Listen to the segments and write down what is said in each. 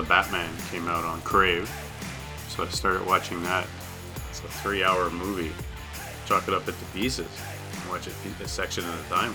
the Batman came out on Crave, so I started watching that. It's a three-hour movie. Chalk it up into pieces. and Watch it a section at a time.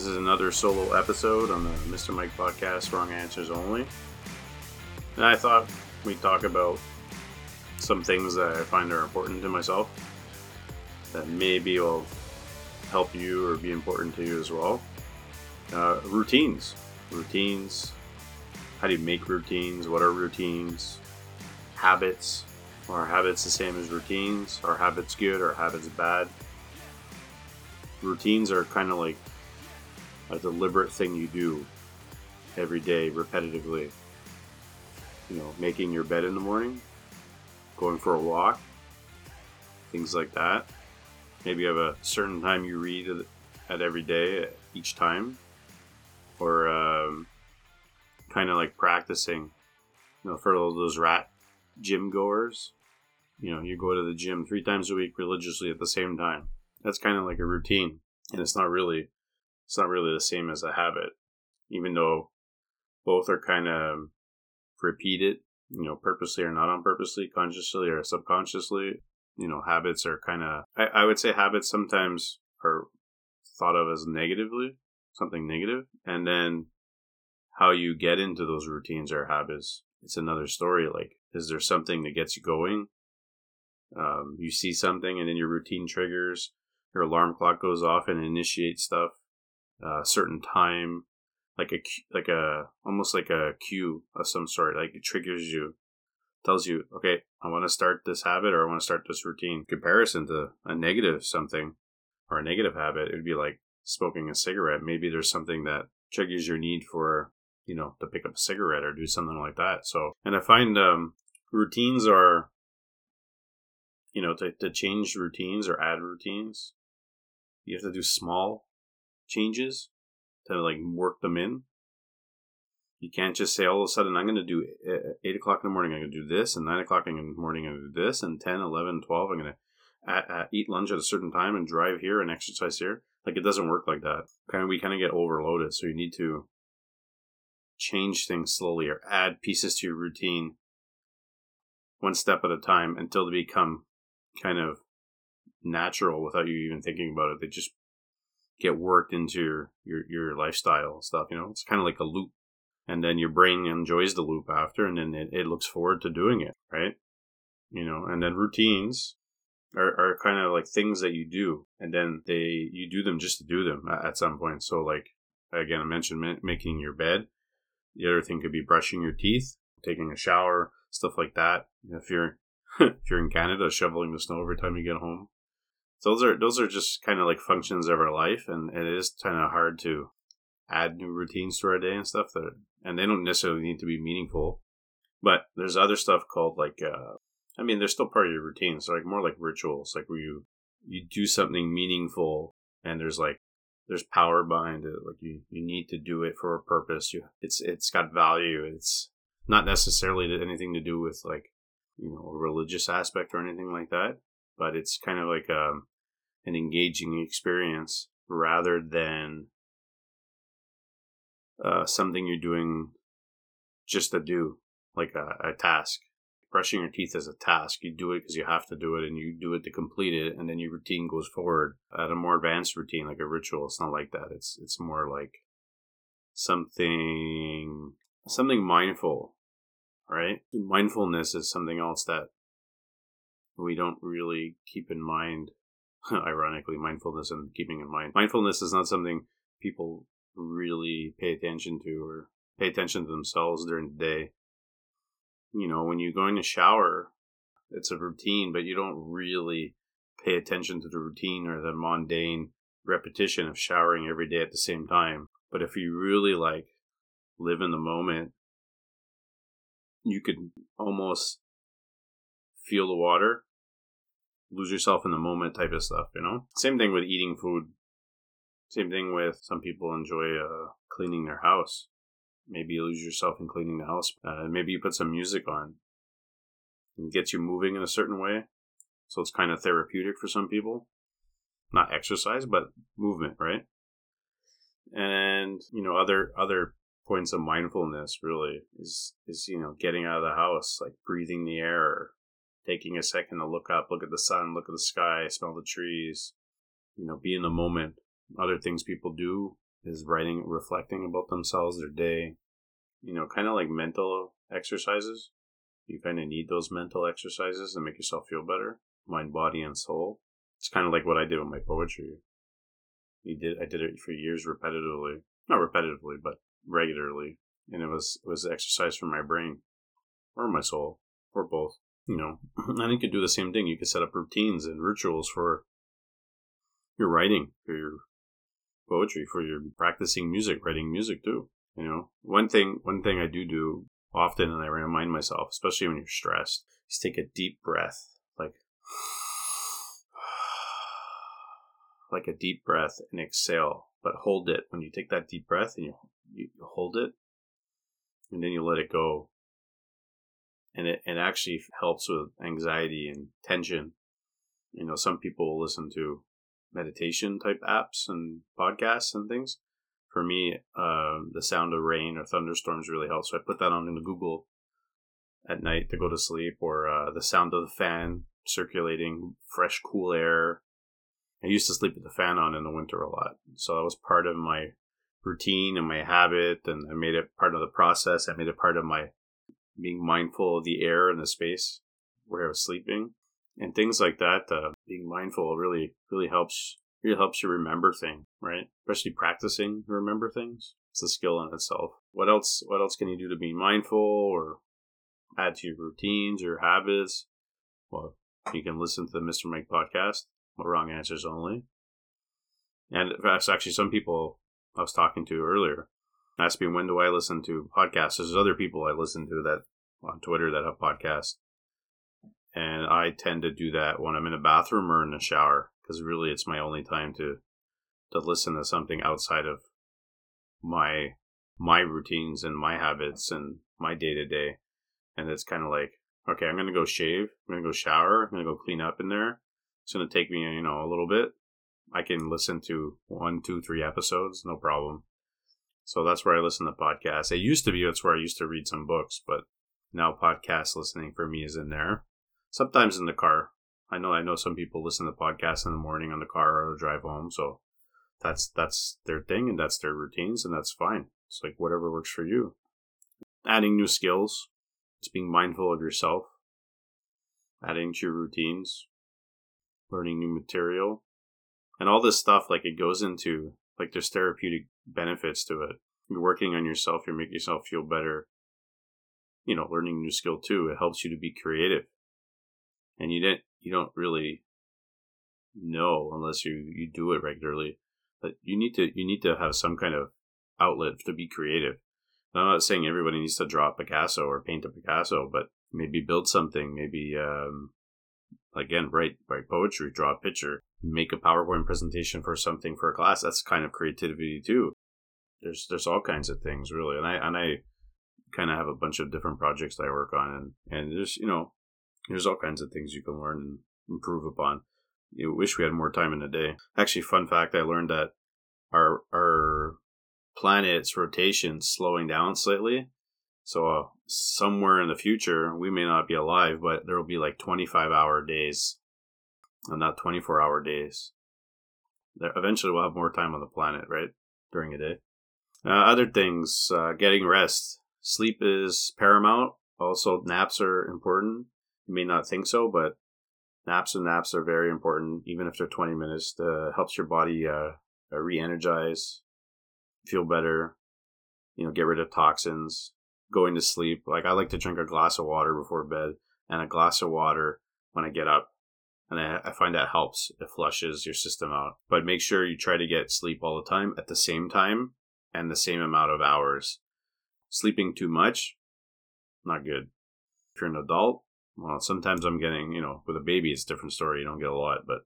This is another solo episode on the Mr. Mike podcast, Wrong Answers Only. And I thought we'd talk about some things that I find are important to myself that maybe will help you or be important to you as well. Uh, routines. Routines. How do you make routines? What are routines? Habits. Are habits the same as routines? Are habits good or habits bad? Routines are kind of like a deliberate thing you do every day repetitively. You know, making your bed in the morning, going for a walk, things like that. Maybe you have a certain time you read at every day, each time, or um, kind of like practicing. You know, for those rat gym goers, you know, you go to the gym three times a week religiously at the same time. That's kind of like a routine, and it's not really it's not really the same as a habit, even though both are kind of repeated, you know, purposely or not on purposely, consciously or subconsciously. You know, habits are kind of, I, I would say habits sometimes are thought of as negatively, something negative, and then how you get into those routines or habits, it's another story. Like, is there something that gets you going? Um, you see something and then your routine triggers, your alarm clock goes off and initiates stuff a certain time, like a like a almost like a cue of some sort. Like it triggers you, tells you, okay, I want to start this habit or I want to start this routine. Comparison to a negative something or a negative habit, it would be like smoking a cigarette. Maybe there's something that triggers your need for you know to pick up a cigarette or do something like that. So, and I find um, routines are you know to, to change routines or add routines you have to do small changes to like work them in. You can't just say all of a sudden, I'm going to do uh, 8 o'clock in the morning, I'm going to do this, and 9 o'clock in the morning, I'm going to do this, and 10, 11, 12, I'm going to at, at eat lunch at a certain time and drive here and exercise here. Like it doesn't work like that. Kind of, we kind of get overloaded. So you need to change things slowly or add pieces to your routine one step at a time until they become kind of natural without you even thinking about it. They just get worked into your, your, your lifestyle stuff. You know, it's kind of like a loop. And then your brain enjoys the loop after, and then it, it looks forward to doing it, right? You know, and then routines are, are kind of like things that you do, and then they you do them just to do them at, at some point. So, like again, I mentioned making your bed. The other thing could be brushing your teeth, taking a shower, stuff like that. If you're if you're in Canada, shoveling the snow every time you get home, so those are those are just kind of like functions of our life, and it is kind of hard to add new routines to our day and stuff that, and they don't necessarily need to be meaningful. But there's other stuff called like, uh, I mean, they're still part of your routine. So like more like rituals, like where you you do something meaningful, and there's like there's power behind it. Like you you need to do it for a purpose. You it's it's got value. It's not necessarily anything to do with like you know a religious aspect or anything like that but it's kind of like um, an engaging experience rather than uh, something you're doing just to do, like a, a task. Brushing your teeth is a task. You do it because you have to do it and you do it to complete it, and then your routine goes forward at a more advanced routine, like a ritual. It's not like that. It's it's more like something something mindful, right? Mindfulness is something else that we don't really keep in mind ironically mindfulness and keeping in mind. Mindfulness is not something people really pay attention to or pay attention to themselves during the day. You know when you're going to shower it's a routine but you don't really pay attention to the routine or the mundane repetition of showering every day at the same time. But if you really like live in the moment you could almost feel the water lose yourself in the moment type of stuff, you know? Same thing with eating food. Same thing with some people enjoy uh, cleaning their house. Maybe you lose yourself in cleaning the house. Uh, maybe you put some music on. and gets you moving in a certain way. So it's kind of therapeutic for some people. Not exercise, but movement, right? And, you know, other other points of mindfulness really is is, you know, getting out of the house, like breathing the air, taking a second to look up, look at the sun, look at the sky, smell the trees, you know, be in the moment. Other things people do is writing, reflecting about themselves, their day, you know, kind of like mental exercises. You kind of need those mental exercises to make yourself feel better, mind, body, and soul. It's kind of like what I did with my poetry. You did, I did it for years repetitively, not repetitively, but regularly, and it was it was exercise for my brain or my soul or both you know, and you could do the same thing. You could set up routines and rituals for your writing, for your poetry, for your practicing music, writing music too. You know, one thing, one thing I do do often, and I remind myself, especially when you're stressed, is take a deep breath, like, like a deep breath and exhale, but hold it. When you take that deep breath and you, you hold it, and then you let it go and it, it actually helps with anxiety and tension. You know, some people listen to meditation type apps and podcasts and things. For me, uh, the sound of rain or thunderstorms really helps. So I put that on into Google at night to go to sleep, or uh, the sound of the fan circulating fresh, cool air. I used to sleep with the fan on in the winter a lot, so that was part of my routine and my habit, and I made it part of the process. I made it part of my being mindful of the air and the space where I was sleeping and things like that. Uh, being mindful really, really helps, really helps you remember things, right? Especially practicing to remember things. It's a skill in itself. What else, what else can you do to be mindful or add to your routines or habits? Well, you can listen to the Mr. Mike podcast, Wrong Answers Only. And that's actually some people I was talking to earlier asked me when do I listen to podcasts. There's other people I listen to that on Twitter that have podcasts, and I tend to do that when I'm in a bathroom or in the shower because really it's my only time to to listen to something outside of my my routines and my habits and my day to day. And it's kind of like, okay, I'm gonna go shave, I'm gonna go shower, I'm gonna go clean up in there. It's gonna take me, you know, a little bit. I can listen to one, two, three episodes, no problem. So that's where I listen to podcasts. It used to be that's where I used to read some books, but now podcast listening for me is in there. Sometimes in the car. I know I know some people listen to podcasts in the morning on the car or the drive home, so that's that's their thing and that's their routines and that's fine. It's like whatever works for you. Adding new skills, it's being mindful of yourself, adding to your routines, learning new material, and all this stuff like it goes into like there's therapeutic benefits to it. You're working on yourself, you're making yourself feel better. You know, learning new skill too. It helps you to be creative. And you didn't you don't really know unless you, you do it regularly. But you need to you need to have some kind of outlet to be creative. I'm not saying everybody needs to draw a Picasso or paint a Picasso, but maybe build something, maybe um, again write write poetry, draw a picture, make a PowerPoint presentation for something for a class. That's kind of creativity too. There's there's all kinds of things really, and I and I kind of have a bunch of different projects that I work on, and and there's you know there's all kinds of things you can learn and improve upon. You wish we had more time in the day. Actually, fun fact: I learned that our our planet's rotation slowing down slightly. So uh, somewhere in the future, we may not be alive, but there will be like 25 hour days and not 24 hour days. There, eventually, we'll have more time on the planet, right? During a day. Uh, other things, uh, getting rest. Sleep is paramount. Also, naps are important. You may not think so, but naps and naps are very important, even if they're 20 minutes. Helps your body uh, uh re energize, feel better, you know, get rid of toxins. Going to sleep. Like, I like to drink a glass of water before bed and a glass of water when I get up and I, I, find that helps. It flushes your system out. But make sure you try to get sleep all the time at the same time and the same amount of hours. Sleeping too much, not good. If you're an adult, well, sometimes I'm getting, you know, with a baby, it's a different story. You don't get a lot, but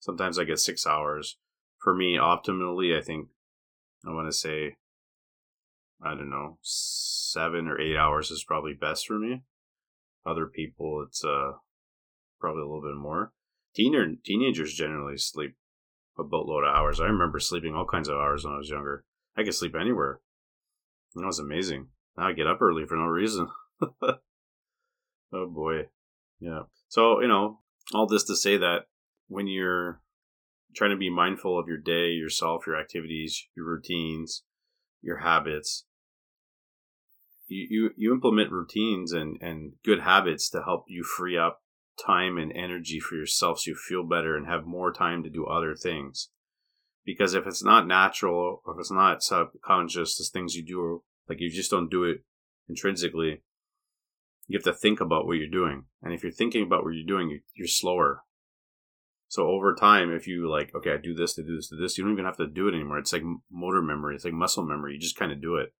sometimes I get six hours. For me, optimally, I think I want to say, I don't know, seven or eight hours is probably best for me. Other people, it's uh probably a little bit more. Teener, teenagers generally sleep a boatload of hours. I remember sleeping all kinds of hours when I was younger. I could sleep anywhere. That was amazing. Now I get up early for no reason. oh boy. Yeah. So, you know, all this to say that when you're trying to be mindful of your day, yourself, your activities, your routines, your habits, you, you, you implement routines and, and good habits to help you free up time and energy for yourself so you feel better and have more time to do other things. Because if it's not natural, or if it's not subconscious, the things you do, like you just don't do it intrinsically, you have to think about what you're doing. And if you're thinking about what you're doing, you're slower. So over time, if you like, okay, I do this, to do this, to this, you don't even have to do it anymore. It's like motor memory. It's like muscle memory. You just kind of do it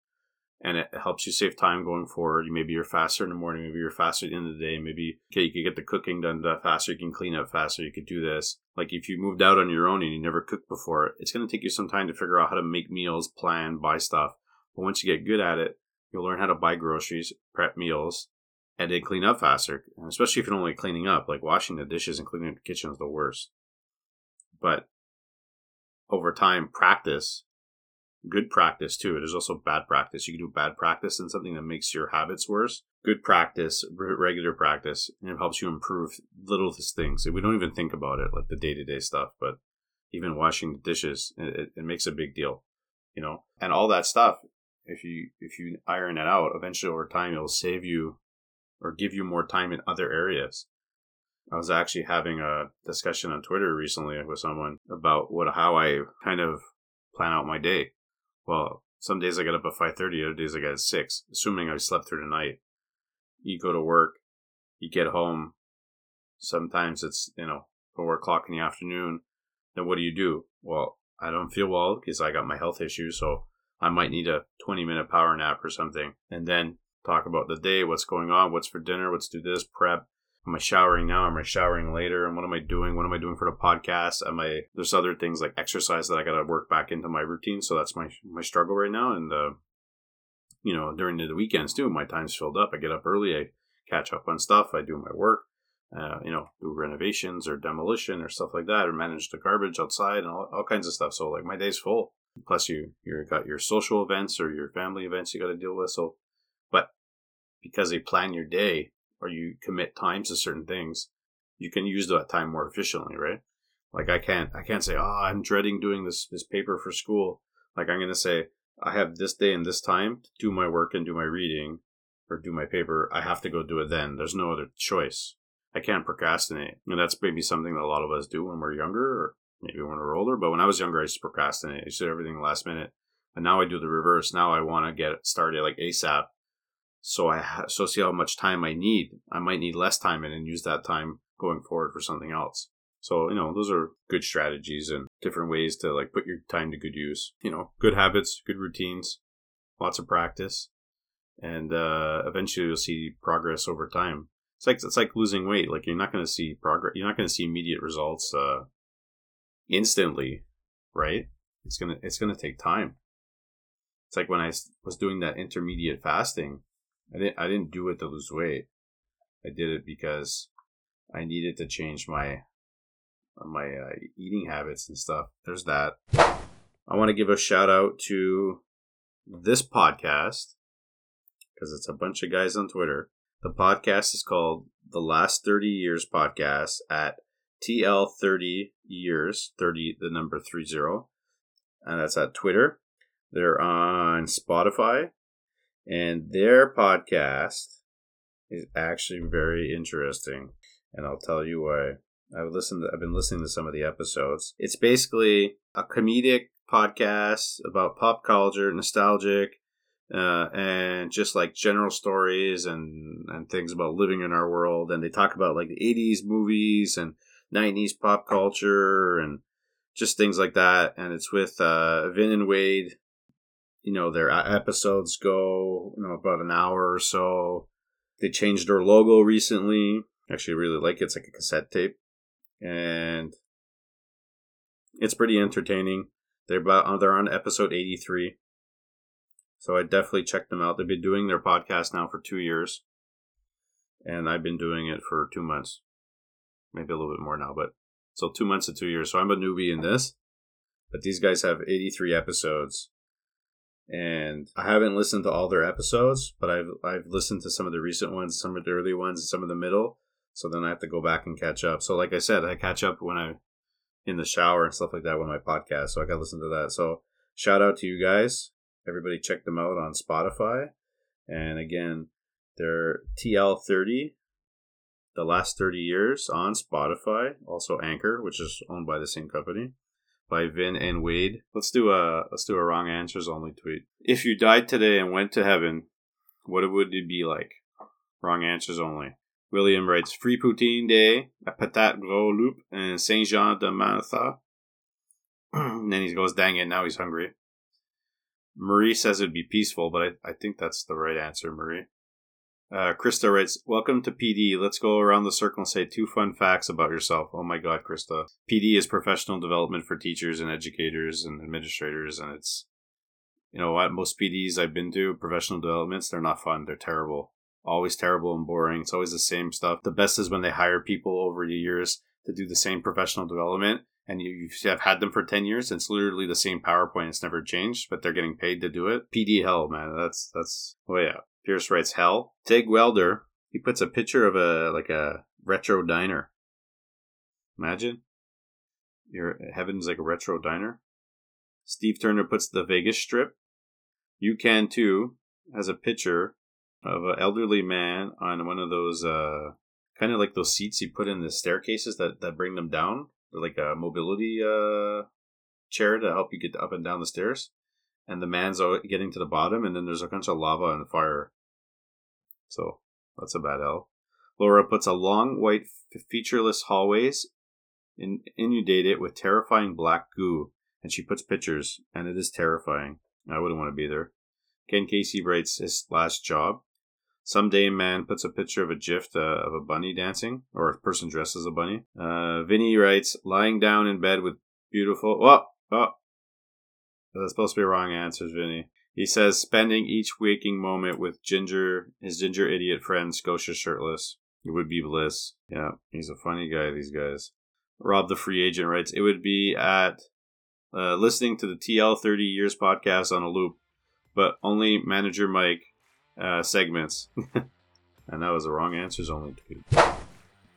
and it helps you save time going forward. Maybe you're faster in the morning, maybe you're faster at the end of the day. Maybe okay, you could get the cooking done faster, you can clean up faster, you could do this. Like if you moved out on your own and you never cooked before, it's going to take you some time to figure out how to make meals, plan, buy stuff. But once you get good at it, you'll learn how to buy groceries, prep meals, and then clean up faster. And especially if you're only cleaning up, like washing the dishes and cleaning up the kitchen is the worst. But over time, practice good practice too. There's also bad practice. You can do bad practice and something that makes your habits worse. Good practice, regular practice, and it helps you improve little things. We don't even think about it, like the day to day stuff, but even washing the dishes, it, it makes a big deal, you know. And all that stuff, if you if you iron it out, eventually over time, it'll save you or give you more time in other areas. I was actually having a discussion on Twitter recently with someone about what how I kind of plan out my day well, some days I get up at five thirty, other days I get at six, assuming I slept through the night. You go to work, you get home. Sometimes it's you know four o'clock in the afternoon. Then what do you do? Well, I don't feel well because I got my health issues, so I might need a twenty minute power nap or something, and then talk about the day, what's going on, what's for dinner, let's do this, prep, am I showering now? Am I showering later? And what am I doing? What am I doing for the podcast? Am I there's other things like exercise that I got to work back into my routine. So that's my my struggle right now. And uh, you know, during the weekends too, my time's filled up. I get up early. I catch up on stuff. I do my work. Uh, you know, do renovations or demolition or stuff like that, or manage the garbage outside and all, all kinds of stuff. So like my day's full. Plus you you got your social events or your family events you got to deal with. So, but because they plan your day or you commit times to certain things, you can use that time more efficiently, right? Like I can't I can't say, oh, I'm dreading doing this this paper for school. Like I'm gonna say, I have this day and this time to do my work and do my reading or do my paper. I have to go do it then. There's no other choice. I can't procrastinate. And that's maybe something that a lot of us do when we're younger or maybe when we're older. But when I was younger, I used to procrastinate. I used to do everything last minute. And now I do the reverse. Now I want to get started like ASAP so I ha- so see how much time I need. I might need less time and then use that time going forward for something else. So you know those are good strategies and different ways to like put your time to good use. You know, good habits, good routines, lots of practice, and uh, eventually you'll see progress over time. It's like it's like losing weight. Like you're not going to see progress. You're not going to see immediate results uh, instantly, right? It's gonna it's gonna take time. It's like when I was doing that intermediate fasting I didn't I didn't do it to lose weight. I did it because I needed to change my my uh, eating habits and stuff. There's that. I want to give a shout out to this podcast because it's a bunch of guys on Twitter. The podcast is called The Last 30 Years Podcast at TL30 Years, 30, the number 30. And that's at Twitter. They're on Spotify, and their podcast is actually very interesting. And I'll tell you why. I've listened. To, I've been listening to some of the episodes. It's basically a comedic podcast about pop culture, nostalgic, uh, and just like general stories and and things about living in our world. And they talk about like the '80s movies and '90s pop culture and just things like that. And it's with uh, Vin and Wade you know their episodes go you know about an hour or so they changed their logo recently Actually, really like it. It's like a cassette tape, and it's pretty entertaining. They're about uh, they're on episode eighty three, so I definitely check them out. They've been doing their podcast now for two years, and I've been doing it for two months, maybe a little bit more now, but so two months to two years. So I'm a newbie in this, but these guys have eighty three episodes and I haven't listened to all their episodes, but I've I've listened to some of the recent ones, some of the early ones, and some of the middle. So then I have to go back and catch up. So like I said, I catch up when I'm in the shower and stuff like that with my podcast. So I got to listen to that. So shout out to you guys. Everybody check them out on Spotify. And again, they're TL30, the last 30 years on Spotify, also Anchor, which is owned by the same company by Vin and Wade. Let's do a let's do a wrong answers only tweet. If you died today and went to heaven, what would it be like? Wrong answers only. William writes Free Poutine Day at Patat Gros Loup in Saint Jean de Matha. and then he goes, dang it, now he's hungry. Marie says it'd be peaceful, but I, I think that's the right answer, Marie. Uh, Krista writes, Welcome to PD. Let's go around the circle and say two fun facts about yourself. Oh my God, Krista. PD is professional development for teachers and educators and administrators. And it's, you know what, most PDs I've been to, professional developments, they're not fun. They're terrible. Always terrible and boring. It's always the same stuff. The best is when they hire people over the years to do the same professional development and you have had them for 10 years it's literally the same powerpoint it's never changed but they're getting paid to do it pd hell man that's that's oh yeah Pierce writes hell. Tig Welder, he puts a picture of a like a retro diner. Imagine. Your heaven's like a retro diner. Steve Turner puts the Vegas strip. You can too has a picture of an elderly man on one of those uh kind of like those seats you put in the staircases that, that bring them down. Like a mobility uh chair to help you get up and down the stairs and the man's getting to the bottom, and then there's a bunch of lava and fire. So that's a bad L. Laura puts a long white featureless hallways, in, inundate it with terrifying black goo, and she puts pictures, and it is terrifying. I wouldn't want to be there. Ken Casey writes his last job. Someday, man puts a picture of a gif uh, of a bunny dancing, or a person dressed as a bunny. Uh, Vinny writes, lying down in bed with beautiful. Oh, oh, that's supposed to be wrong answers, Vinny. He says spending each waking moment with Ginger, his ginger idiot friend, Scotia shirtless. It would be bliss. Yeah, he's a funny guy, these guys. Rob the free agent writes, it would be at uh, listening to the TL 30 Years podcast on a loop, but only Manager Mike uh, segments. and that was the wrong answers only.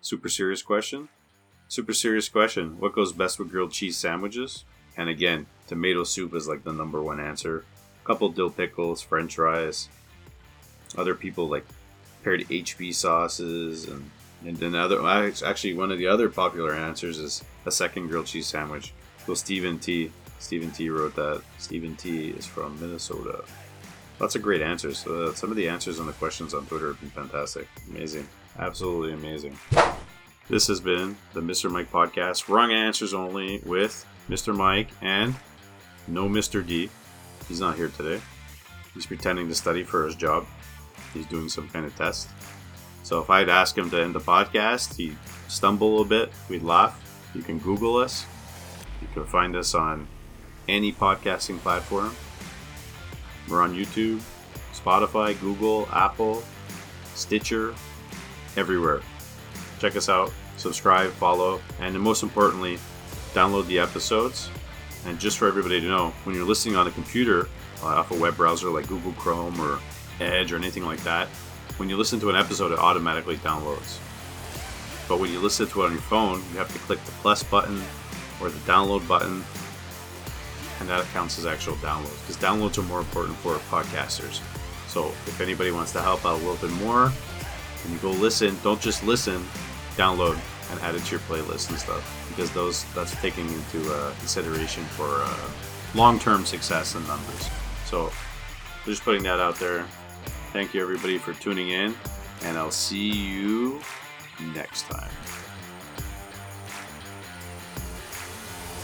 Super serious question. Super serious question. What goes best with grilled cheese sandwiches? And again, tomato soup is like the number one answer. A couple dill pickles, french fries. Other people like paired HP sauces and and then other actually one of the other popular answers is a second grilled cheese sandwich. Well, Stephen T. Stephen T. wrote that. Stephen T. is from Minnesota. Lots of great answers. Uh, some of the answers on the questions on Twitter have been fantastic. Amazing. Absolutely amazing. This has been the Mr. Mike podcast. Wrong answers only with Mr. Mike and no Mr. D. He's not here today. He's pretending to study for his job. He's doing some kind of test. So if I'd ask him to end the podcast, he'd stumble a bit. We'd laugh. You can Google us. You can find us on any podcasting platform. We're on YouTube, Spotify, Google, Apple, Stitcher, everywhere. Check us out, subscribe, follow, and most importantly, download the episodes. And just for everybody to know, when you're listening on a computer uh, off a web browser like Google Chrome or Edge or anything like that, when you listen to an episode, it automatically downloads. But when you listen to it on your phone, you have to click the plus button or the download button, and that counts as actual downloads because downloads are more important for podcasters. So if anybody wants to help out a little bit more, when you go listen, don't just listen, download and add it to your playlist and stuff because those that's taking into uh, consideration for uh, long-term success and numbers. So just putting that out there. Thank you everybody for tuning in, and I'll see you next time.